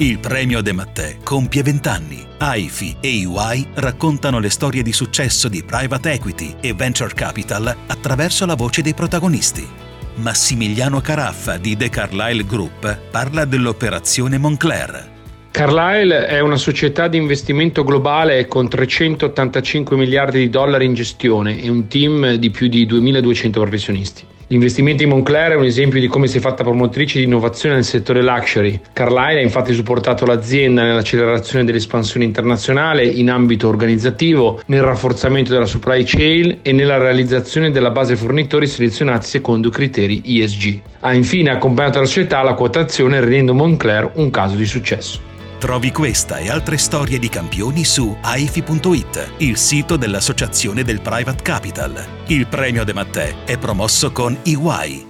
Il premio De Mattè compie 20 anni. AIFI e EY raccontano le storie di successo di private equity e venture capital attraverso la voce dei protagonisti. Massimiliano Caraffa di The Carlyle Group parla dell'operazione Moncler. Carlyle è una società di investimento globale con 385 miliardi di dollari in gestione e un team di più di 2200 professionisti. L'investimento in Moncler è un esempio di come si è fatta promotrice di innovazione nel settore luxury. Carlyle ha infatti supportato l'azienda nell'accelerazione dell'espansione internazionale in ambito organizzativo, nel rafforzamento della supply chain e nella realizzazione della base fornitori selezionati secondo criteri ESG. Ha infine accompagnato la società alla quotazione rendendo Moncler un caso di successo. Trovi questa e altre storie di campioni su aifi.it, il sito dell'Associazione del Private Capital. Il premio De Mattè è promosso con EY